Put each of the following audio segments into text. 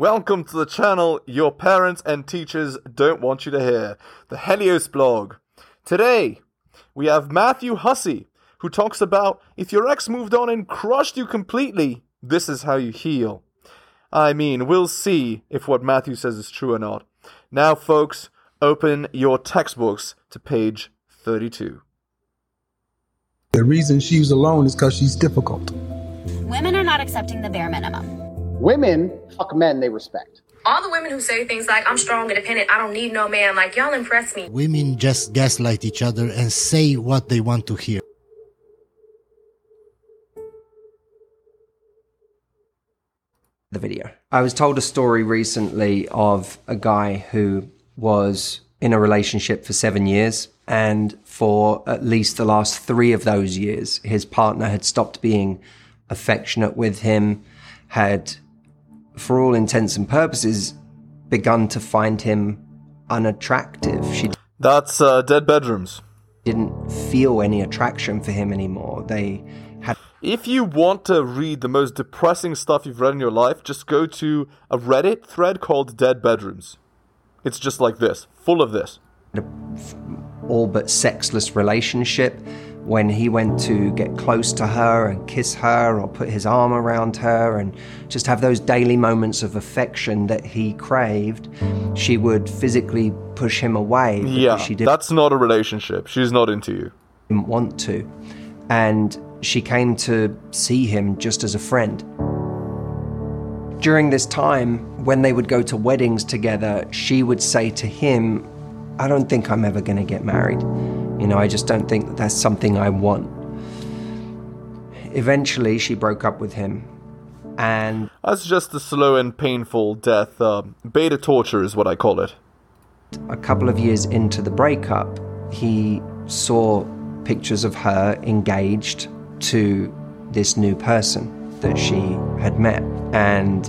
Welcome to the channel your parents and teachers don't want you to hear, the Helios blog. Today, we have Matthew Hussey, who talks about if your ex moved on and crushed you completely, this is how you heal. I mean, we'll see if what Matthew says is true or not. Now, folks, open your textbooks to page 32. The reason she's alone is because she's difficult. Women are not accepting the bare minimum. Women fuck men they respect. All the women who say things like, I'm strong, independent, I don't need no man, like, y'all impress me. Women just gaslight each other and say what they want to hear. The video. I was told a story recently of a guy who was in a relationship for seven years. And for at least the last three of those years, his partner had stopped being affectionate with him, had, for all intents and purposes, begun to find him unattractive. She That's uh, Dead Bedrooms. didn't feel any attraction for him anymore. They had If you want to read the most depressing stuff you've read in your life, just go to a Reddit thread called Dead Bedrooms. It's just like this, full of this. all but sexless relationship. When he went to get close to her and kiss her or put his arm around her and just have those daily moments of affection that he craved, she would physically push him away Yeah, she didn't that's not a relationship. She's not into you. didn't want to. And she came to see him just as a friend. During this time, when they would go to weddings together, she would say to him, I don't think I'm ever going to get married. You know, I just don't think that that's something I want. Eventually, she broke up with him. And That's just a slow and painful death. Um, beta torture is what I call it. a couple of years into the breakup, he saw pictures of her engaged to this new person that she had met. And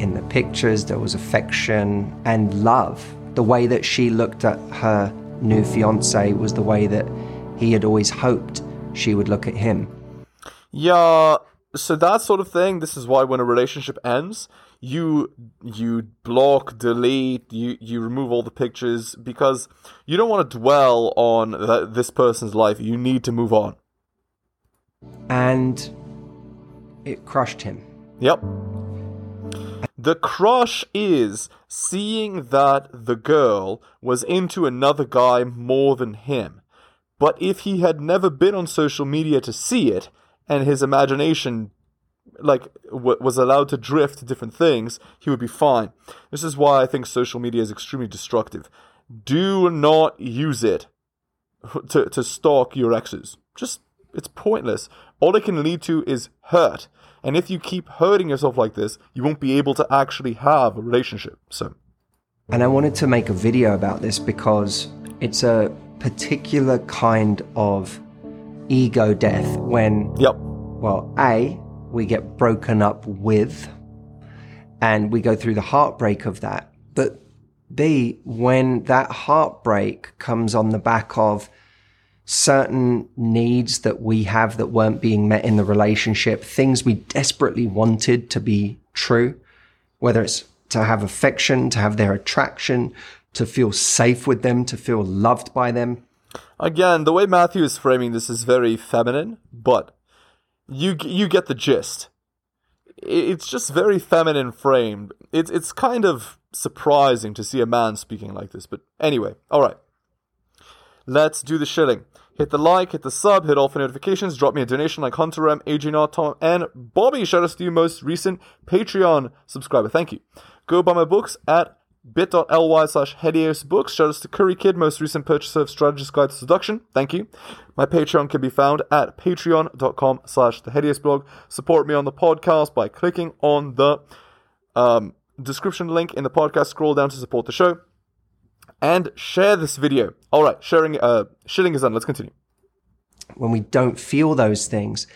in the pictures, there was affection and love. The way that she looked at her new fiance was the way that he had always hoped she would look at him. Yeah, so that sort of thing. This is why when a relationship ends, you you block, delete, you you remove all the pictures because you don't want to dwell on th- this person's life. You need to move on. And it crushed him. Yep. The crush is seeing that the girl was into another guy more than him. But if he had never been on social media to see it, and his imagination like w- was allowed to drift to different things, he would be fine. This is why I think social media is extremely destructive. Do not use it to to stalk your exes. Just it's pointless. All it can lead to is hurt. And if you keep hurting yourself like this, you won't be able to actually have a relationship. So And I wanted to make a video about this because it's a particular kind of ego death when, Yep. well, A, we get broken up with and we go through the heartbreak of that. But B, when that heartbreak comes on the back of certain needs that we have that weren't being met in the relationship, things we desperately wanted to be true, whether it's to have affection, to have their attraction, to feel safe with them, to feel loved by them. Again, the way Matthew is framing this is very feminine, but you you get the gist. It's just very feminine framed. It's it's kind of surprising to see a man speaking like this, but anyway, all right. Let's do the shilling. Hit the like, hit the sub, hit all for notifications, drop me a donation like Hunter M, Adrian Tom, and Bobby. Shout out to you, most recent Patreon subscriber. Thank you. Go buy my books at bit.ly slash Helios Books. Shout out to Curry Kid, most recent purchaser of Strategist Guide to Seduction. Thank you. My Patreon can be found at patreon.com slash the Helios blog. Support me on the podcast by clicking on the um, description link in the podcast. Scroll down to support the show. And share this video. All right, sharing, uh, shilling is done. Let's continue. when we don't feel those things.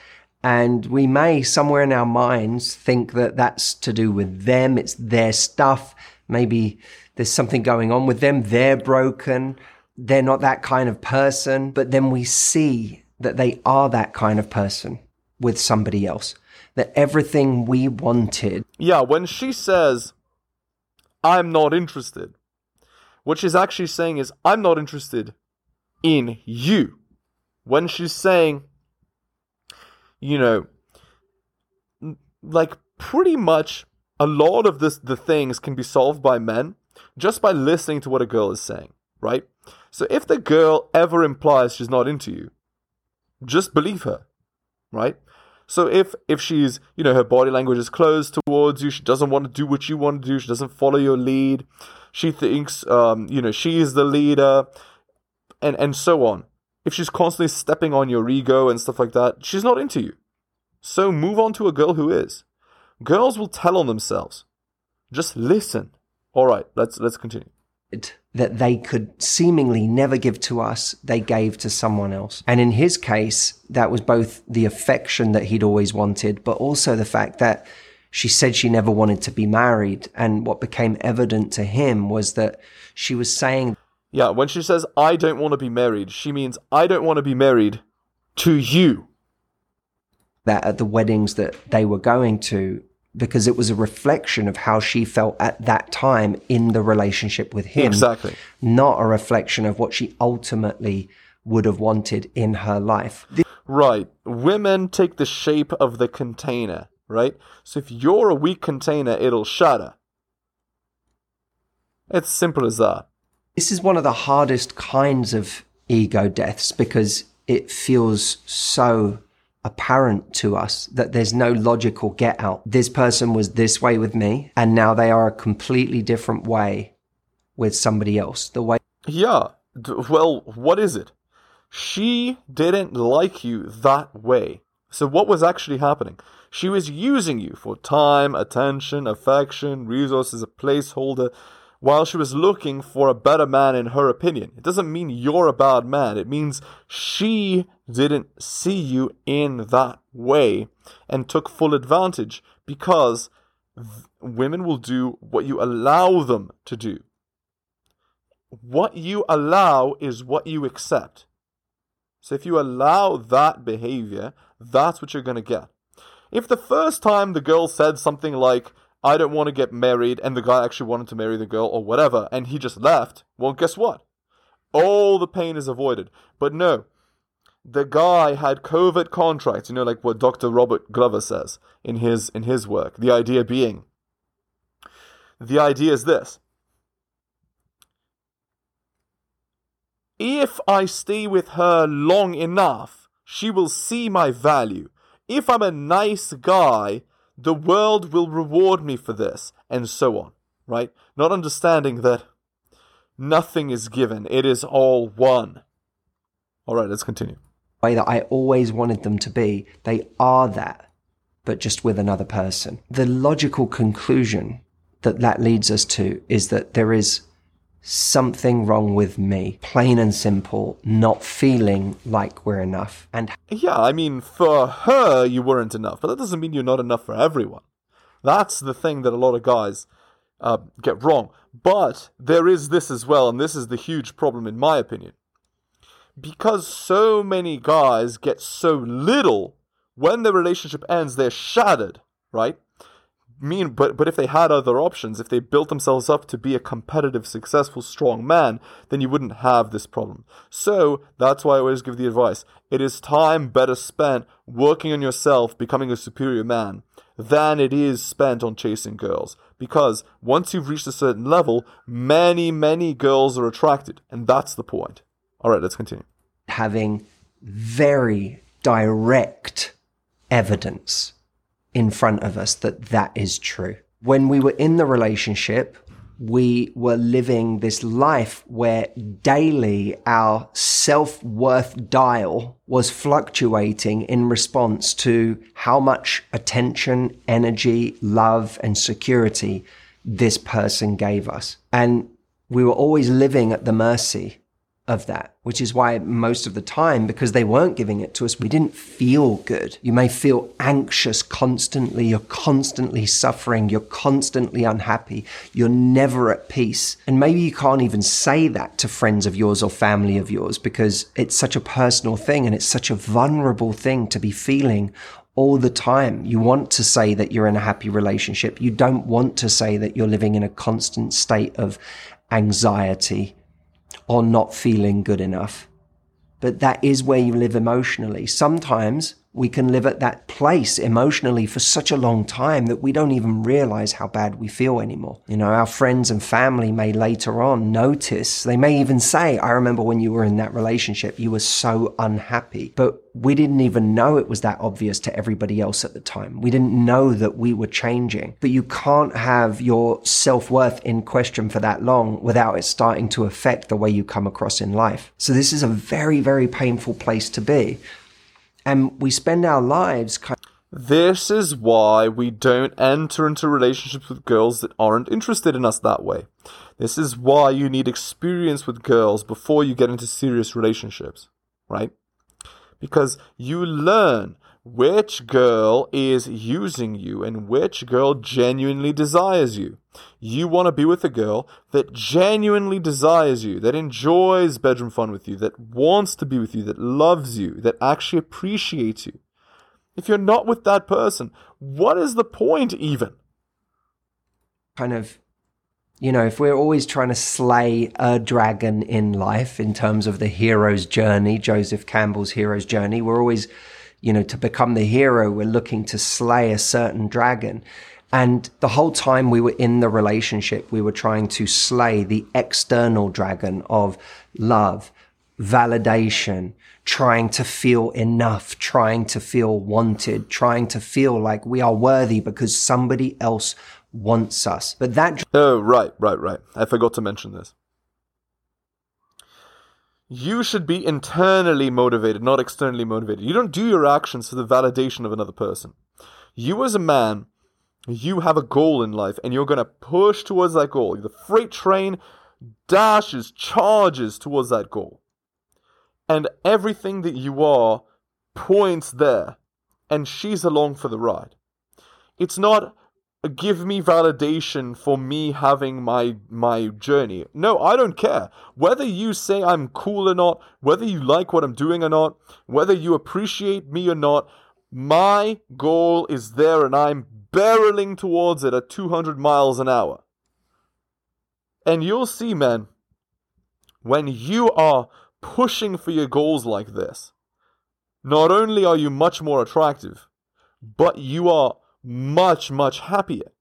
And we may somewhere in our minds think that that's to do with them. It's their stuff. Maybe there's something going on with them. They're broken. They're not that kind of person. But then we see that they are that kind of person with somebody else. That everything we wanted Yeah, when she says I'm not interested. What she's actually saying is, I'm not interested in you. When she's saying, you know, like pretty much a lot of this the things can be solved by men just by listening to what a girl is saying, right? So if the girl ever implies she's not into you, just believe her, right? So if if she's you know her body language is closed towards you, she doesn't want to do what you want to do, she doesn't follow your lead, she thinks um, you know she is the leader, and and so on. If she's constantly stepping on your ego and stuff like that, she's not into you. So move on to a girl who is. Girls will tell on themselves. Just listen. All right, let's let's continue. that they could seemingly never give to us, they gave to someone else. And in his case, that was both the affection that he'd always wanted, but also the fact that she said she never wanted to be married. And what became evident to him was that she was saying, Yeah, when she says I don't want to be married, she means I don't want to be married to you. that at the weddings that they were going to because it was a reflection of how she felt at that time in the relationship with him Exactly. not a reflection of what she ultimately would have wanted in her life Right. Women take the shape of the container, right? So if you're a weak container, it'll shatter. It's simple as that. this is one of the hardest kinds of ego deaths because it feels so apparent to us that there's no logical get out. This person was this way with me, and now they are a completely different way with somebody else. The way Yeah. Well, what is it? She didn't like you that way. So what was actually happening? She was using you for time, attention, affection, resources, a placeholder, while she was looking for a better man in her opinion. It doesn't mean you're a bad man. It means she didn't see you in that way and took full advantage because women will do what you allow them to do what you allow is what you accept. So if you allow that behavior, that's what you're going to get. If the first time the girl said something like, I don't want to get married, and the guy actually wanted to marry the girl or whatever, and he just left, well, guess what? All the pain is avoided. But no, the guy had covert contracts, you know, like what Dr. Robert Glover says in his in his work. The idea being the idea is this If I stay with her long enough, she will see my value. If I'm a nice guy, the world will reward me for this, and so on, right? Not understanding that nothing is given, it is all won. All right, let's continue. way that I always wanted them to be, they are that, but just with another person. The logical conclusion that that leads us to is that there is something wrong with me, plain and simple, not feeling like we're enough. And Yeah, I mean, for her, you weren't enough, but that doesn't mean you're not enough for everyone. That's the thing that a lot of guys uh, get wrong. But there is this as well, and this is the huge problem, in my opinion. Because so many guys get so little, when the relationship ends, they're shattered, right? Mean but but if they had other options if they built themselves up to be a competitive successful strong man then you wouldn't have this problem. So that's why i always give the advice. It is time better spent working on yourself becoming a superior man than it is spent on chasing girls. Because once you've reached a certain level many many girls are attracted. And that's the point. All right let's continue. Having very direct evidence in front of us that that is true. When we were in the relationship, we were living this life where daily our self worth dial was fluctuating in response to how much attention, energy, love, and security this person gave us. And we were always living at the mercy of that, which is why most of the time, because they weren't giving it to us, we didn't feel good. You may feel anxious constantly. You're constantly suffering. You're constantly unhappy. You're never at peace. And maybe you can't even say that to friends of yours or family of yours because it's such a personal thing and it's such a vulnerable thing to be feeling all the time. You want to say that you're in a happy relationship. You don't want to say that you're living in a constant state of anxiety or not feeling good enough. But that is where you live emotionally. Sometimes we can live at that place emotionally for such a long time that we don't even realize how bad we feel anymore. You know, our friends and family may later on notice, they may even say, I remember when you were in that relationship, you were so unhappy. But we didn't even know it was that obvious to everybody else at the time. We didn't know that we were changing. But you can't have your self worth in question for that long without it starting to affect the way you come across in life. So this is a very, very painful place to be and we spend our lives kind This is why we don't enter into relationships with girls that aren't interested in us that way. This is why you need experience with girls before you get into serious relationships, right? Because you learn which girl is using you and which girl genuinely desires you. You want to be with a girl that genuinely desires you, that enjoys bedroom fun with you, that wants to be with you, that loves you, that actually appreciates you. If you're not with that person, what is the point even? Kind of, you know, if we're always trying to slay a dragon in life in terms of the hero's journey, Joseph Campbell's hero's journey, we're always you know, to become the hero, we're looking to slay a certain dragon. And the whole time we were in the relationship, we were trying to slay the external dragon of love, validation, trying to feel enough, trying to feel wanted, trying to feel like we are worthy because somebody else wants us. But that. Oh, right, right, right. I forgot to mention this. You should be internally motivated, not externally motivated. You don't do your actions for the validation of another person. You, as a man, you have a goal in life and you're going to push towards that goal. The freight train dashes, charges towards that goal. And everything that you are points there. And she's along for the ride. It's not give me validation for me having my my journey. No, I don't care. Whether you say I'm cool or not, whether you like what I'm doing or not, whether you appreciate me or not, my goal is there and I'm barreling towards it at 200 miles an hour. And you'll see, man, when you are pushing for your goals like this, not only are you much more attractive, but you are much, much happier.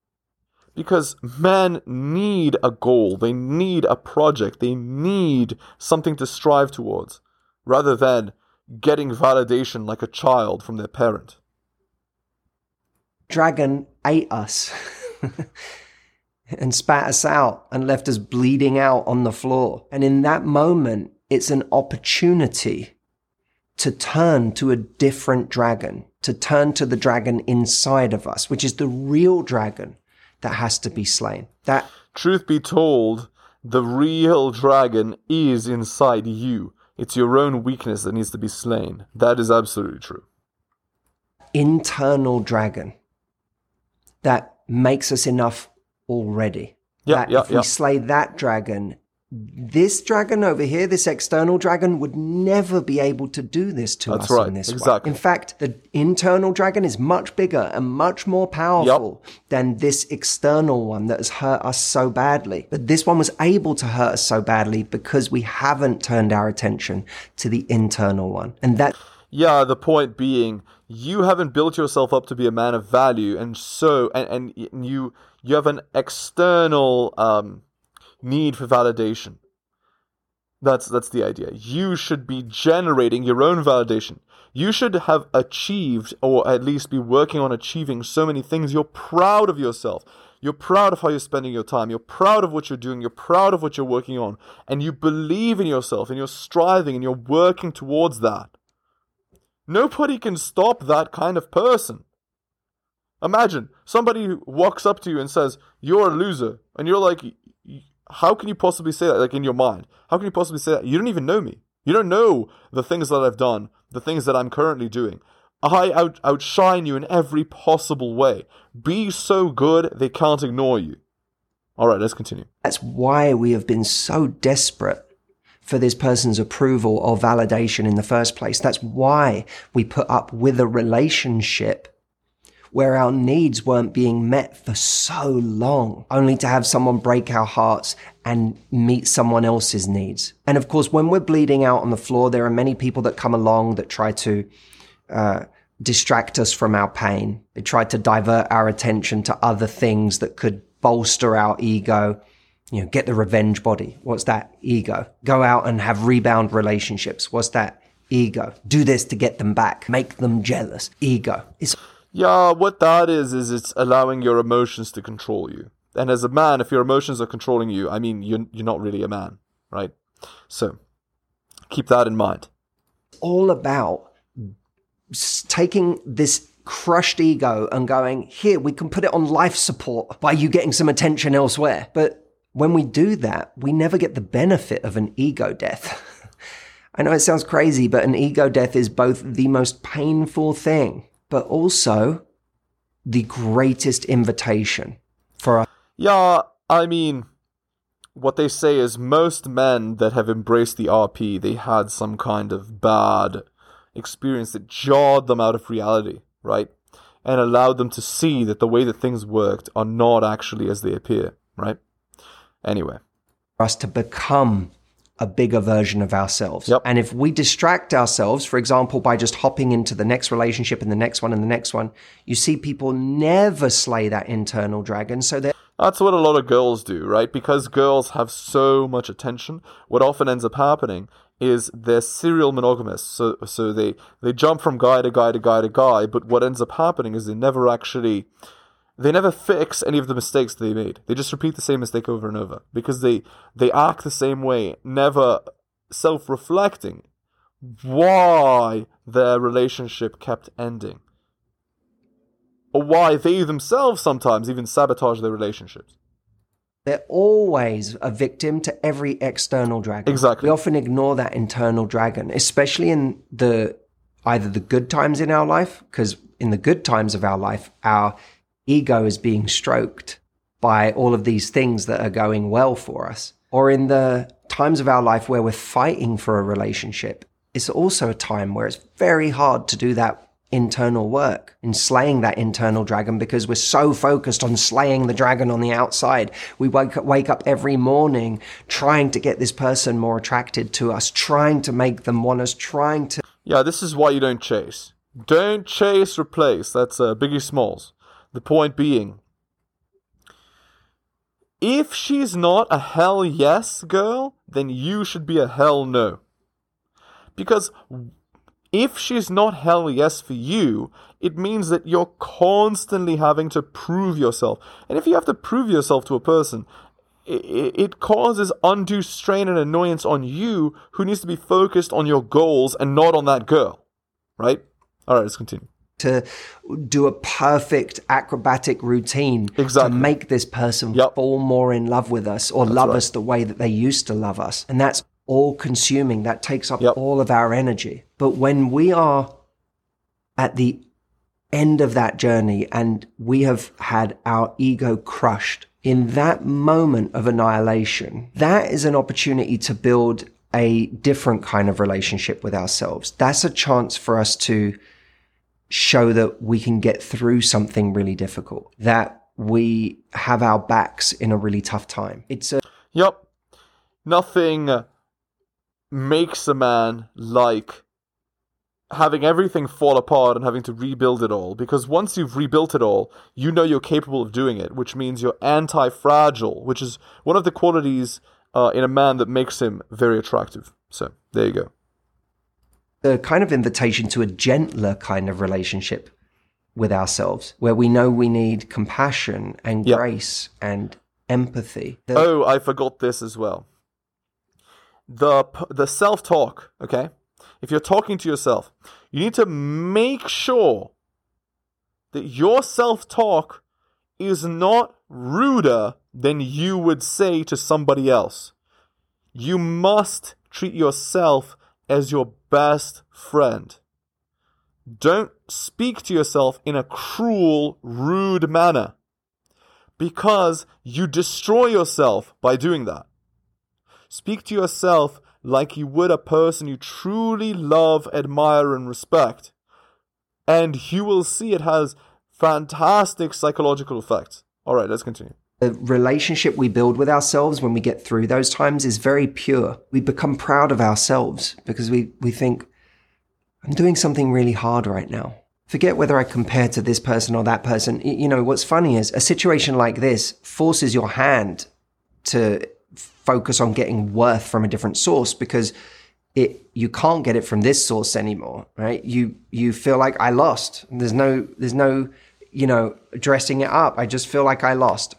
Because men need a goal, they need a project, they need something to strive towards, rather than getting validation like a child from their parent. Dragon ate us and spat us out and left us bleeding out on the floor. And in that moment, it's an opportunity to turn to a different dragon, to turn to the dragon inside of us, which is the real dragon that has to be slain. That truth be told, the real dragon is inside you. It's your own weakness that needs to be slain. That is absolutely true. Internal dragon that makes us enough already. Yeah, that yeah, if we slay that dragon, this dragon over here, this external dragon, would never be able to do this to That's us right, in this exactly. way. In fact, the internal dragon is much bigger and much more powerful than this external one that has hurt us so badly. But this one was able to hurt us so badly because we haven't turned our attention to the internal one. And that Yeah, the point being, you haven't built yourself up to be a man of value, and so and, and you you have an external um, need for validation. That's that's the idea. You should be generating your own validation. You should have achieved, or at least be working on achieving so many things. You're proud of yourself. You're proud of how you're spending your time. You're proud of what you're doing. You're proud of what you're working on. And you believe in yourself and you're striving and you're working towards that. Nobody can stop that kind of person. Imagine somebody walks up to you and says, You're a loser. And you're like, How can you possibly say that? Like in your mind, how can you possibly say that? You don't even know me. You don't know the things that I've done, the things that I'm currently doing. I out- outshine you in every possible way. Be so good, they can't ignore you. All right, let's continue. That's why we have been so desperate for this person's approval or validation in the first place. That's why we put up with a relationship where our needs weren't being met for so long, only to have someone break our hearts and meet someone else's needs. And of course, when we're bleeding out on the floor, there are many people that come along that try to uh, distract us from our pain. They try to divert our attention to other things that could bolster our ego. You know, get the revenge body. What's that? Ego. Go out and have rebound relationships. What's that? Ego. Do this to get them back. Make them jealous. Ego. It's Yeah, what that is is it's allowing your emotions to control you. And as a man, if your emotions are controlling you, I mean, you're you're not really a man, right? So keep that in mind. all about taking this crushed ego and going, here, we can put it on life support by you getting some attention elsewhere. But when we do that, we never get the benefit of an ego death. I know it sounds crazy, but an ego death is both the most painful thing, but also the greatest invitation for us. Yeah, I mean, what they say is most men that have embraced the RP, they had some kind of bad experience that jarred them out of reality, right? And allowed them to see that the way that things worked are not actually as they appear, right? Anyway, for us to become a bigger version of ourselves. Yep. And if we distract ourselves, for example, by just hopping into the next relationship and the next one and the next one, you see people never slay that internal dragon. So they're That's what a lot of girls do, right? Because girls have so much attention, what often ends up happening is they're serial monogamous. So so they they jump from guy to guy to guy to guy, but what ends up happening is they never actually they never fix any of the mistakes they made. They just repeat the same mistake over and over because they they act the same way, never self-reflecting why their relationship kept ending. Or why they themselves sometimes even sabotage their relationships. they're always a victim to every external dragon. Exactly. We often ignore that internal dragon, especially in the either the good times in our life, because in the good times of our life, our ego is being stroked by all of these things that are going well for us. Or in the times of our life where we're fighting for a relationship, it's also a time where it's very hard to do that internal work in slaying that internal dragon because we're so focused on slaying the dragon on the outside. We wake up, wake up every morning trying to get this person more attracted to us, trying to make them want us, trying to Yeah, this is why you don't chase. Don't chase, replace. That's uh, Biggie Smalls. The point being, if she's not a hell yes girl, then you should be a hell no. Because if she's not hell yes for you, it means that you're constantly having to prove yourself. And if you have to prove yourself to a person, it, causes undue strain and annoyance on you who needs to be focused on your goals and not on that girl. Right? All right, let's continue. To do a perfect acrobatic routine Exactly. to make this person Yep. fall more in love with us or love right. us the way that they used to love us. And that's all consuming. That takes up Yep. all of our energy. But when we are at the end of that journey and we have had our ego crushed in that moment of annihilation, that is an opportunity to build a different kind of relationship with ourselves. That's a chance for us to show that we can get through something really difficult, that we have our backs in a really tough time. It's a Yep. Nothing makes a man like having everything fall apart and having to rebuild it all. Because once you've rebuilt it all, you know you're capable of doing it, which means you're anti fragile, which is one of the qualities uh, in a man that makes him very attractive. So, there you go. A kind of invitation to a gentler kind of relationship with ourselves, where we know we need compassion and Yeah. grace and empathy. The- Oh, I forgot this as well. The the self talk, okay? If you're talking to yourself, you need to make sure that your self talk is not ruder than you would say to somebody else. You must treat yourself as your best friend. Don't speak to yourself in a cruel, rude manner because you destroy yourself by doing that. Speak to yourself like you would a person you truly love, admire, and respect. And you will see it has fantastic psychological effects. All right, let's continue. The relationship we build with ourselves when we get through those times is very pure. We become proud of ourselves because we, we think, I'm doing something really hard right now. Forget whether I compare to this person or that person. You know, what's funny is a situation like this forces your hand to focus on getting worth from a different source because it you can't get it from this source anymore, right? You you feel like I lost. There's no there's no you know dressing it up. I just feel like I lost.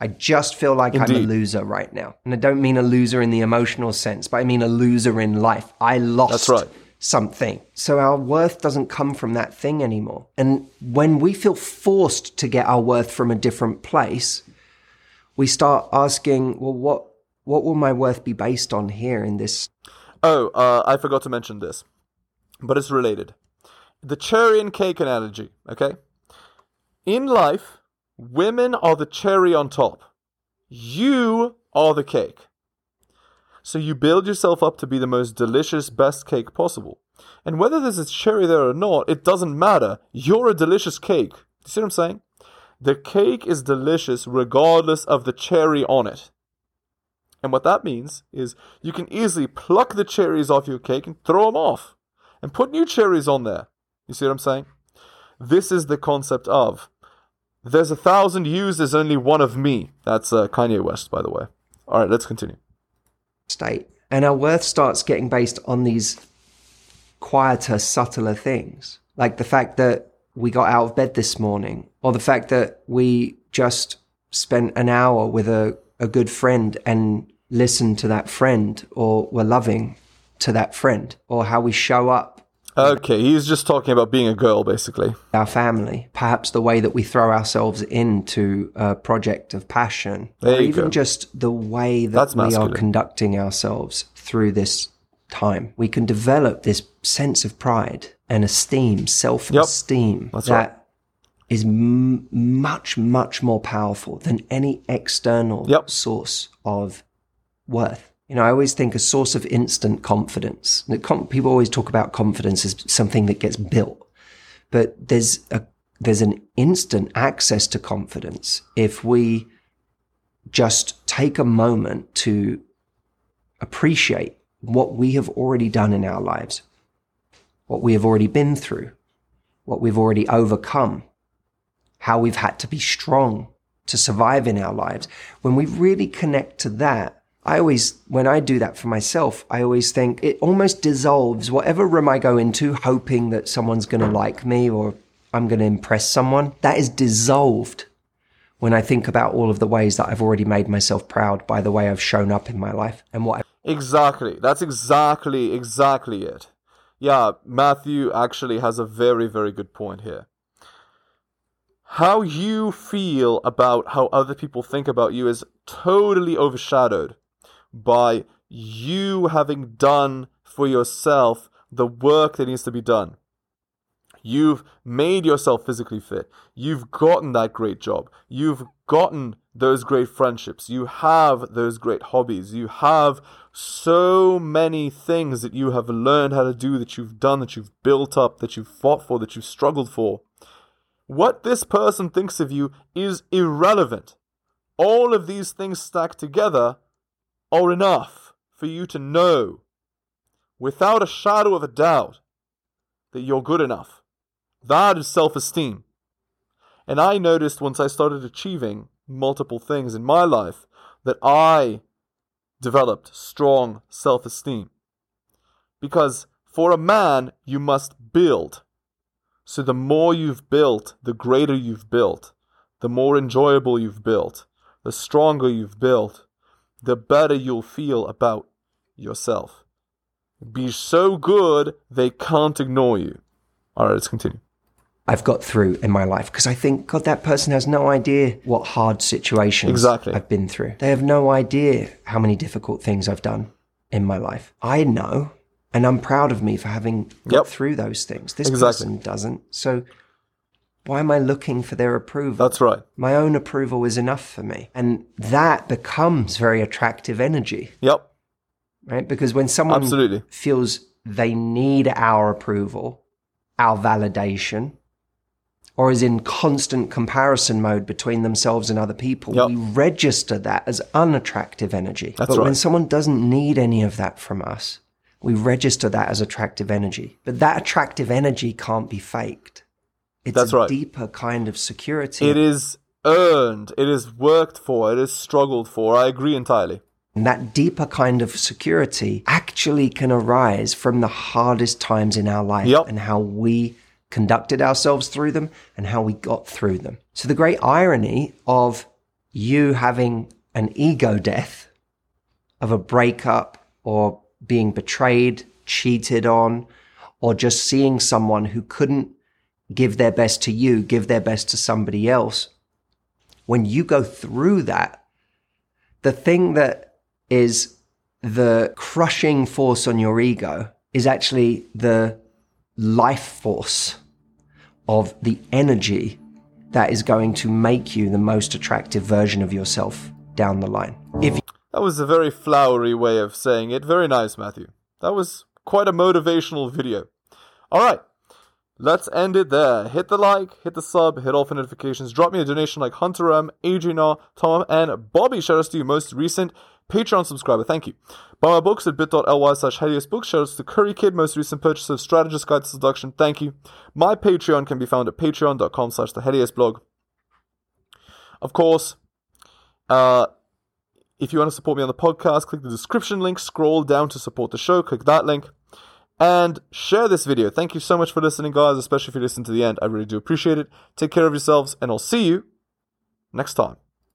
I just feel like I'm a loser right now, and I don't mean a loser in the emotional sense, but I mean a loser in life. I lost That's right. something. So our worth doesn't come from that thing anymore. And when we feel forced to get our worth from a different place, we start asking, well, what what will my worth be based on here in this Oh, uh, I forgot to mention this, but it's related. The cherry and cake analogy, okay? In life, women are the cherry on top. You are the cake. So you build yourself up to be the most delicious, best cake possible. And whether there's a cherry there or not, it doesn't matter. You're a delicious cake. You see what I'm saying? The cake is delicious regardless of the cherry on it. And what that means is you can easily pluck the cherries off your cake and throw them off and put new cherries on there. You see what I'm saying? This is the concept of there's a thousand yous, there's only one of me. That's uh, Kanye West, by the way. All right, let's continue. state? And our worth starts getting based on these quieter, subtler things, like the fact that we got out of bed this morning, or the fact that we just spent an hour with a, a good friend and listened to that friend, or were loving to that friend, or how we show up Okay, he's just talking about being a girl, basically. our family, perhaps the way that we throw ourselves into a project of passion, There or even go. just the way that That's we masculine. are conducting ourselves through this time. We can develop this sense of pride and esteem, self esteem That's that right. is m- much, much more powerful than any external Yep. source of worth. You know, I always think a source of instant confidence. People always talk about confidence as something that gets built, but there's a there's an instant access to confidence if we just take a moment to appreciate what we have already done in our lives, what we have already been through, what we've already overcome, how we've had to be strong to survive in our lives. When we really connect to that, I always, when I do that for myself, I always think it almost dissolves whatever room I go into, hoping that someone's going to like me or I'm going to impress someone. That is dissolved when I think about all of the ways that I've already made myself proud by the way I've shown up in my life and what I- Exactly. That's exactly, exactly it. Yeah, Matthew actually has a very, very good point here. How you feel about how other people think about you is totally overshadowed by you having done for yourself the work that needs to be done. You've made yourself physically fit. You've gotten that great job. You've gotten those great friendships. You have those great hobbies. You have so many things that you have learned how to do, that you've done, that you've built up, that you've fought for, that you've struggled for. What this person thinks of you is irrelevant. All of these things stacked together are enough for you to know, without a shadow of a doubt, that you're good enough. That is self esteem. And I noticed once I started achieving multiple things in my life that I developed strong self esteem. Because for a man, you must build. So the more you've built, the greater you've built, the more enjoyable you've built, the stronger you've built, the better you'll feel about yourself. Be so good they can't ignore you. All right, let's continue. I've got through in my life because I think, God, that person has no idea what hard situations Exactly. I've been through. They have no idea how many difficult things I've done in my life. I know, and I'm proud of me for having got Yep. through those things. This Exactly. person doesn't. So why am I looking for their approval? That's right. My own approval is enough for me. And that becomes very attractive energy. Yep. right? Because when someone Absolutely. feels they need our approval, our validation, or is in constant comparison mode between themselves and other people, Yep. we register that as unattractive energy. That's but when someone doesn't need any of that from us, we register that as attractive energy. But that attractive energy can't be faked. It's That's a right. deeper kind of security. It is earned. It is worked for. It is struggled for. I agree entirely. And that deeper kind of security actually can arise from the hardest times in our life Yep. and how we conducted ourselves through them and how we got through them. So the great irony of you having an ego death of a breakup or being betrayed, cheated on, or just seeing someone who couldn't give their best to you, give their best to somebody else. When you go through that, the thing that is the crushing force on your ego is actually the life force of the energy that is going to make you the most attractive version of yourself down the line. If That was a very flowery way of saying it. Very nice, Matthew. That was quite a motivational video. All right. Let's end it there. Hit the like, hit the sub, hit all for notifications. Drop me a donation like Hunter M, Adrian R, Tom, and Bobby. Shout to you, most recent Patreon subscriber. Thank you. Buy my books at bit.ly slash Books. Shout outs to Curry Kid, most recent purchase of Strategist Guide to Seduction. Thank you. My Patreon can be found at patreon.com slash the blog. Of course, uh, if you want to support me on the podcast, click the description link, scroll down to support the show, click that link, and share this video. Thank you so much for listening, guys, especially if you listen to the end. I really do appreciate it. Take care of yourselves, and I'll see you next time.